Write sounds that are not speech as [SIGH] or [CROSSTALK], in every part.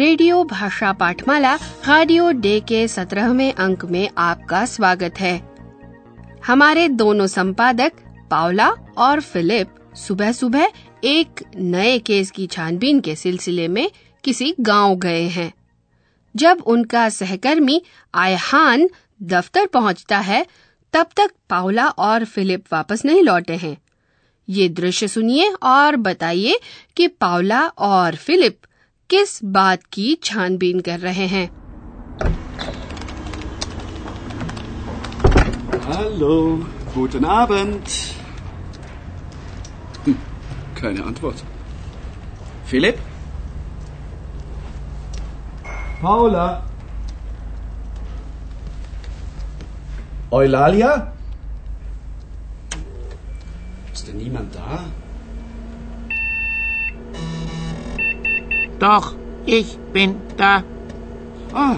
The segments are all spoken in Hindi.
रेडियो भाषा पाठमाला रेडियो डे के सत्रहवें अंक में आपका स्वागत है। हमारे दोनों संपादक, पावला और फिलिप सुबह सुबह एक नए केस की छानबीन के सिलसिले में किसी गाँव गए हैं। जब उनका सहकर्मी आयहान दफ्तर पहुँचता है, तब तक पावला और फिलिप वापस नहीं लौटे हैं। ये दृश्य सुनिए और बताइए कि पावला और फिलिप किस बात की छानबीन कर रहे हैं Hallo, guten Abend. Hm, keine Antwort. Philipp? Paula? Eulalia? Ist denn niemand da? Doch, ich bin da. Ah,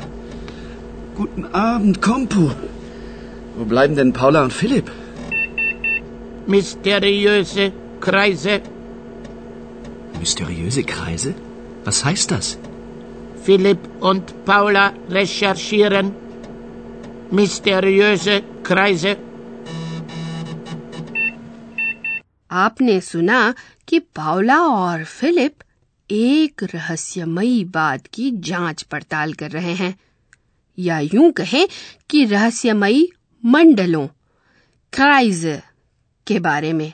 guten Abend, Kompo. Wo bleiben denn Paula und Philipp? Mysteriöse Kreise. Mysteriöse Kreise? Was heißt das? Philipp und Paula recherchieren. Mysteriöse Kreise. आपने सुना कि पावला और फिलिप एक रहस्यमयी बात की जाँच पड़ताल कर रहे हैं या यूँ कहें कि रहस्यमयी मंडलों क्राइज के बारे में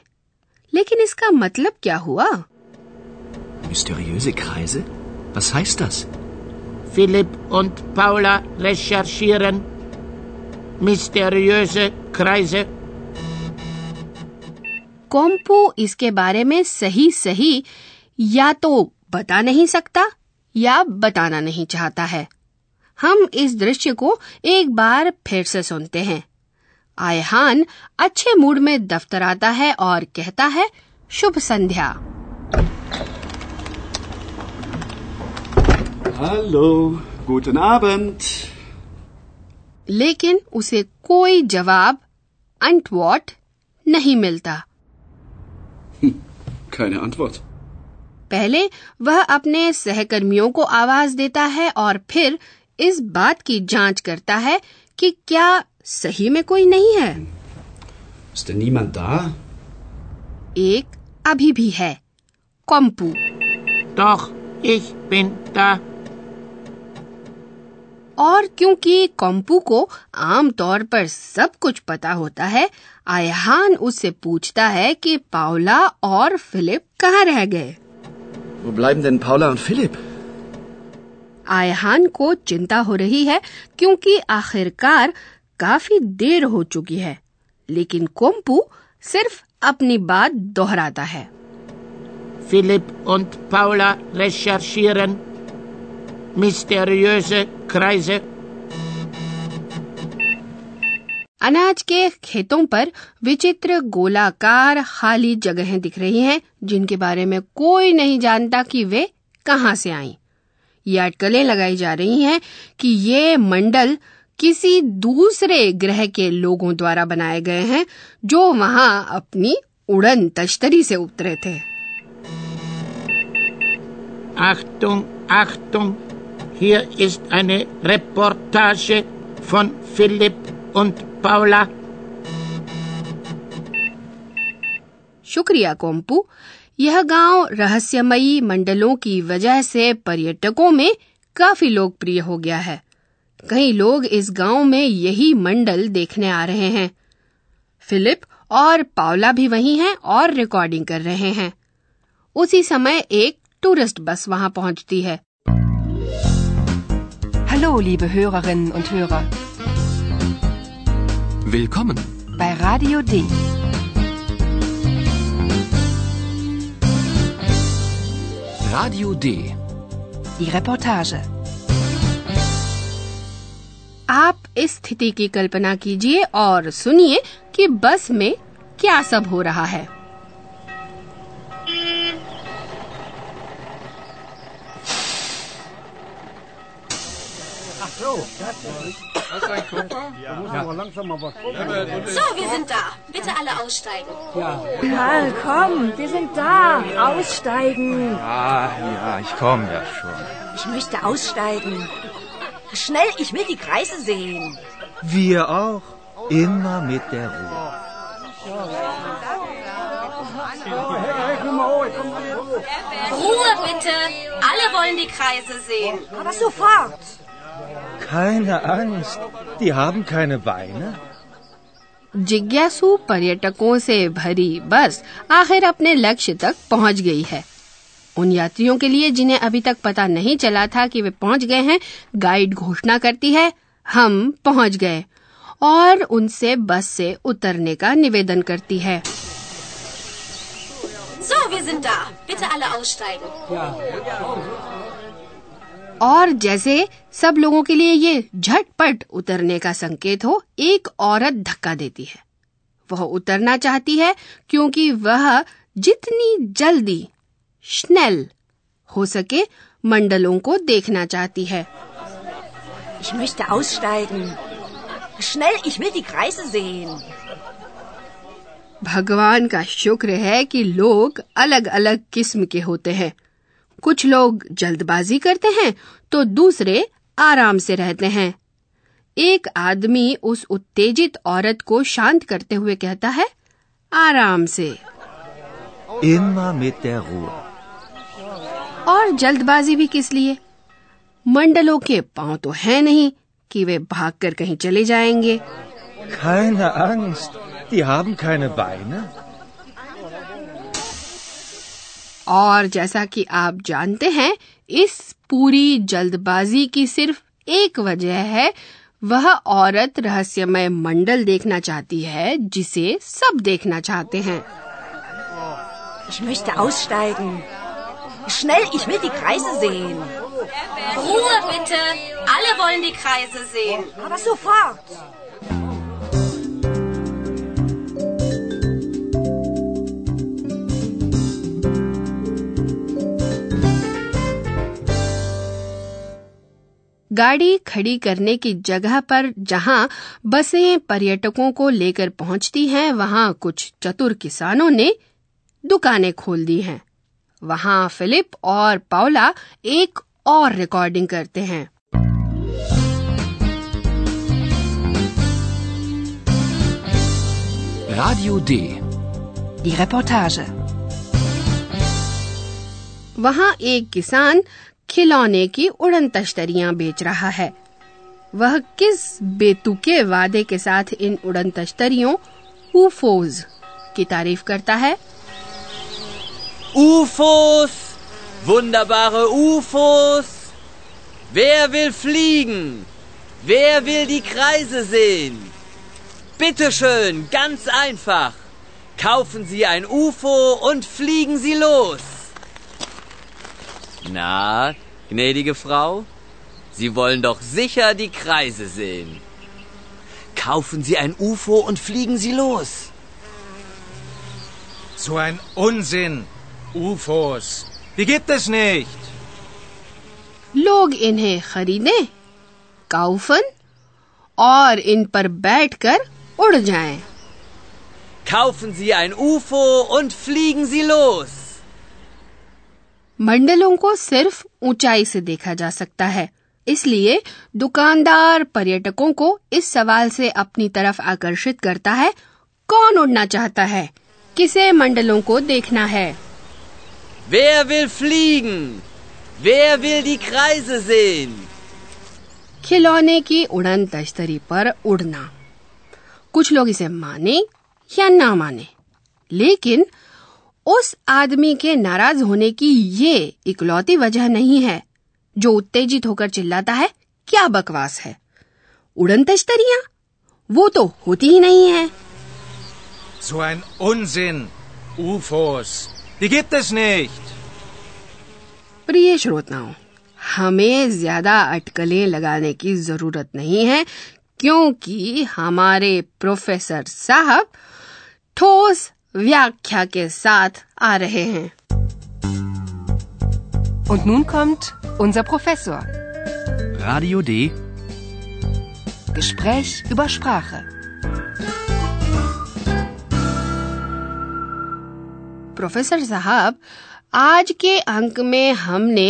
लेकिन इसका मतलब क्या हुआ Mysteriöse Kreise? Was heißt das? Philipp und Paula recherchieren. Mysteriöse Kreise. कोम्पू इसके बारे में सही सही या तो बता नहीं सकता या बताना नहीं चाहता है हम इस दृश्य को एक बार फिर से सुनते हैं आयहान अच्छे मूड में दफ्तर आता है और कहता है शुभ संध्या guten Abend. लेकिन उसे कोई जवाब अंटवॉट नहीं मिलता [LAUGHS] Keine Antwort. पहले वह अपने सहकर्मियों को आवाज़ देता है और फिर इस बात की जाँच करता है कि क्या सही में कोई नहीं है Ist denn niemand da? एक अभी भी है कॉम्पू Doch, ich bin da. और क्योंकि कॉम्पू को आमतौर पर सब कुछ पता होता है आयहान उससे पूछता है कि पावला और फिलिप कहाँ रह गए वो ब्लाइम देन पाउला और फिलिप आयहान को चिंता हो रही है क्योंकि आखिरकार काफ़ी देर हो चुकी है लेकिन कोम्पू सिर्फ़ अपनी बात दोहराता है। Philipp und Paula recherchieren mysteriöse Kreise अनाज के खेतों पर विचित्र गोलाकार खाली जगहें दिख रही हैं जिनके बारे में कोई नहीं जानता कि वे कहाँ से आईं। ये अटकलें लगाई जा रही हैं कि ये मंडल किसी दूसरे ग्रह के लोगों द्वारा बनाए गए हैं जो वहाँ अपनी उड़न तश्तरी से उतरे थे Achtung, Achtung. Hier ist eine Reportage von Philipp und Paula. शुक्रिया कोम्पू। यह गाँव रहस्यमयी मंडलों की वजह से पर्यटकों में काफ़ी लोकप्रिय हो गया है। कई लोग इस गाँव में यही मंडल देखने आ रहे हैं। फिलिप और पावला भी वहीं हैं और रिकॉर्डिंग कर रहे हैं। उसी समय एक टूरिस्ट बस वहाँ पहुँचती है। Liebe Hörerinnen und Hörer. Willkommen. Bei Radio D. Radio D. Die Reportage. आप स्थिति की कल्पना कीजिए और सुनिए कि बस में क्या सब हो रहा है So, wir sind da. Bitte alle aussteigen. Karl, komm, wir sind da. Aussteigen. Ah, ja, ich komme ja schon. Ich möchte aussteigen. Schnell, ich will die Kreise sehen. Wir auch. Immer mit der Ruhe. Ruhe bitte. Alle wollen die Kreise sehen. Aber sofort. Keine Angst. Die haben keine Beine. जिज्ञासु पर्यटकों से भरी बस आखिर अपने लक्ष्य तक पहुँच गई है उन यात्रियों के लिए जिन्हें अभी तक पता नहीं चला था कि वे पहुँच गए हैं गाइड घोषणा करती है हम पहुँच गए और उनसे बस से उतरने का निवेदन करती है So, wir sind da. Bitte alle aussteigen. और जैसे सब लोगों के लिए ये झटपट उतरने का संकेत हो एक औरत धक्का देती है वह उतरना चाहती है क्योंकि वह जितनी जल्दी स्नेल हो सके मंडलों को देखना चाहती है Ich möchte aussteigen. Schnell, ich will die Kreise sehen. भगवान का शुक्र है कि लोग अलग अलग किस्म के होते हैं कुछ लोग जल्दबाजी करते हैं तो दूसरे आराम से रहते हैं एक आदमी उस उत्तेजित औरत को शांत करते हुए कहता है आराम से. और जल्दबाजी भी किस लिए मंडलों के पाँव तो है नहीं कि वे भागकर कहीं चले जाएँगे Keine Angst. Die haben keine Beine. और जैसा कि आप जानते हैं इस पूरी जल्दबाजी की सिर्फ़ एक वजह है वह औरत रहस्यमय मंडल देखना चाहती है जिसे सब देखना चाहते हैं Ich möchte aussteigen. Schnell, ich will die Kreise sehen. Ruhe bitte. Alle wollen die Kreise sehen. Aber sofort. गाड़ी खड़ी करने की जगह पर जहाँ बसें पर्यटकों को लेकर पहुँचती हैं वहाँ कुछ चतुर किसानों ने दुकानें खोल दी हैं वहाँ फिलिप और पाउला एक और रिकॉर्डिंग करते हैं Radio D. Die Reportage. वहाँ एक किसान खिलौने की उड़न तश्तरियां बेच रहा है वह किस बेतुके वादे के साथ इन उड़न तश्तरियों ऊफोज की तारीफ करता है UFOs! Wunderbare UFOs! Wer will fliegen? Wer will die Kreise sehen? Bitte schön, ganz einfach. Kaufen Sie ein UFO und fliegen Sie los. Na, gnädige Frau, Sie wollen doch sicher die Kreise sehen. Kaufen Sie ein UFO und fliegen Sie los. So ein Unsinn. UFOs. Die gibt es nicht. लोग इन्हें खरीदें काउफन और इन पर बैठकर उड़ जाएं। Kaufen Sie ein UFO und fliegen Sie los. मंडलों को सिर्फ़ ऊंचाई से देखा जा सकता है इसलिए दुकानदार पर्यटकों को इस सवाल से अपनी तरफ़ आकर्षित करता है कौन उड़ना चाहता है किसे मंडलों को देखना है Wer will fliegen? Wer will die Kreise sehen? खिलौने की उड़न तश्तरी पर उड़ना कुछ लोग इसे माने या ना माने लेकिन उस आदमी के नाराज़ होने की ये इकलौती वजह नहीं है जो उत्तेजित होकर चिल्लाता है क्या बकवास है उड़न तश्तरियाँ वो तो होती ही नहीं है So ein Unsinn. UFOs. Die gibt es nicht. प्रिय श्रोताओं हमें ज़्यादा अटकलें लगाने की ज़रूरत नहीं है क्योंकि हमारे प्रोफेसर साहब ठोस व्याख्या के साथ आ रहे हैं Und nun kommt unser Professor. Radio D. Gespräch über Sprache. Professor साहब आज के अंक में हमने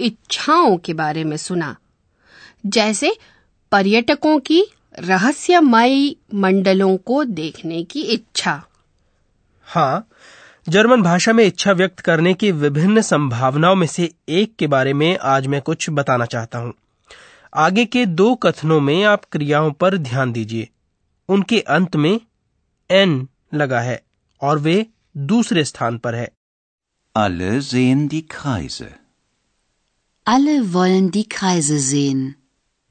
इच्छाओं के बारे में सुना जैसे पर्यटकों की रहस्यमयी मंडलों को देखने की इच्छा हाँ जर्मन भाषा में इच्छा व्यक्त करने की विभिन्न संभावनाओं में से एक के बारे में आज मैं कुछ बताना चाहता हूँ। आगे के दो कथनों में आप क्रियाओं पर ध्यान दीजिए। उनके अंत में एन लगा है और वे दूसरे स्थान पर है। Alle sehen die Kreise. Alle wollen die Kreise sehen.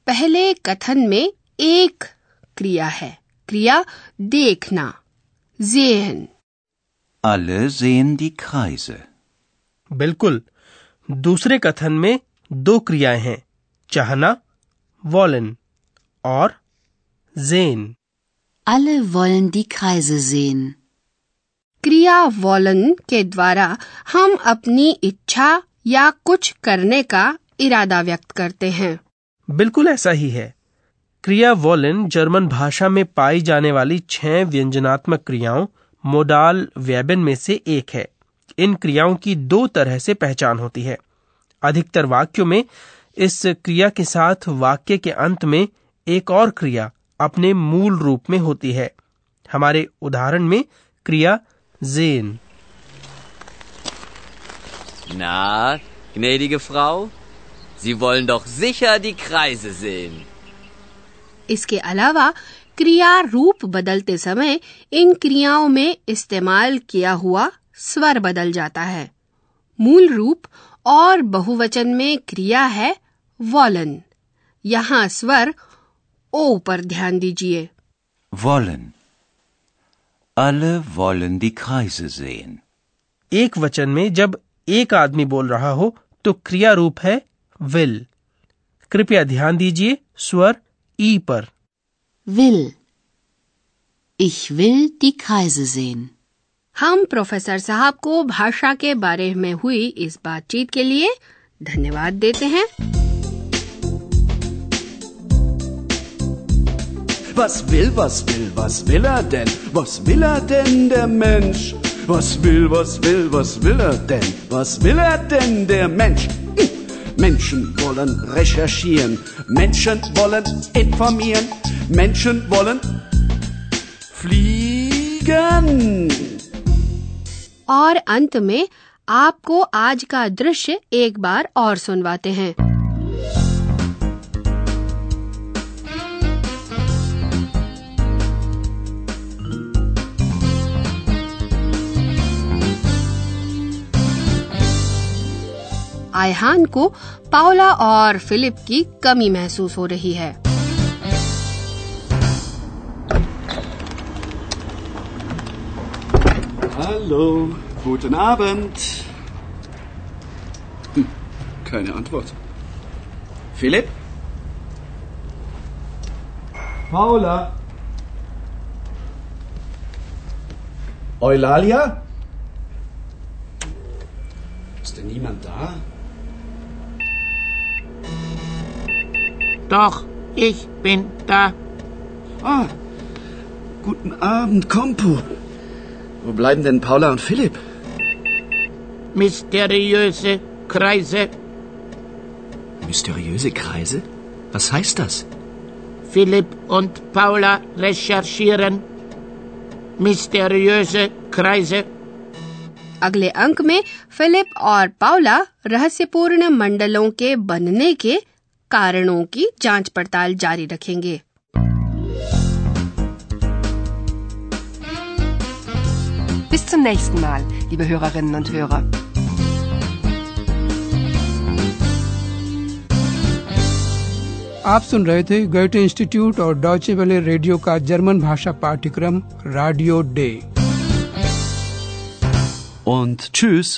पहले कथन में एक क्रिया है। क्रिया देखना। Sehen. Alle sehen die Kreise. बिल्कुल दूसरे कथन में दो क्रियाएँ हैं चाहना वॉलन और जेन Alle wollen die Kreise sehen. क्रिया वॉलन के द्वारा हम अपनी इच्छा या कुछ करने का इरादा व्यक्त करते हैं बिल्कुल ऐसा ही है क्रिया वॉलन जर्मन भाषा में पाई जाने वाली छह व्यंजनात्मक क्रियाओं मोडाल वेबन में से एक है। इन क्रियाओं की दो तरह से पहचान होती है। अधिकतर वाक्यों में इस क्रिया के साथ वाक्य के अंत में एक और क्रिया अपने मूल रूप में होती है। हमारे उदाहरण में क्रिया जेन। Na, gnädige Frau, Sie wollen doch sicher die Kreise sehen. इसके अलावा क्रिया रूप बदलते समय इन क्रियाओं में इस्तेमाल किया हुआ स्वर बदल जाता है। मूल रूप और बहुवचन में क्रिया है वॉलन। यहाँ स्वर ओ पर ध्यान दीजिए। वॉलन। Alle wollen die Kreise sehen. एक वचन में जब एक आदमी बोल रहा हो तो क्रिया रूप है विल। कृपया ध्यान दीजिए स्वर ई पर। Will. Ich will die Kreise sehen. हम प्रोफेसर साहब को भाषा के बारे में हुई इस बातचीत के लिए धन्यवाद देते हैं Was will, was will, was will er denn? Was will er denn, der Mensch? Was will, was will, was will er denn? Was will er denn, der Mensch? Hm. Menschen wollen recherchieren, Menschen wollen informieren, Menschen wollen fliegen. और अंत में आपको आज का दृश्य एक बार और सुनवाते हैं आयहान को पाओला और फिलिप की कमी महसूस हो रही है Hallo, guten Abend. Hm, keine Antwort. Philipp? Paula? Eulalia? Ist denn niemand da? Doch, ich bin da. Ah, guten Abend, Kompo. Wo bleiben denn Paula und Philipp? Mysteriöse Kreise. Mysteriöse Kreise? Was heißt das? Philipp und Paula recherchieren. Mysteriöse Kreise. अगले अंक में फिलिप और पाउला रहस्यपूर्ण मंडलों के बनने के कारणों की जाँच पड़ताल जारी रखेंगे Bis zum nächsten Mal, liebe Hörerinnen und Hörer. आप सुन रहे थे गोयटे इंस्टीट्यूट और डॉचे वेले रेडियो का जर्मन भाषा पाठ्यक्रम रेडियो डे Und tschüss.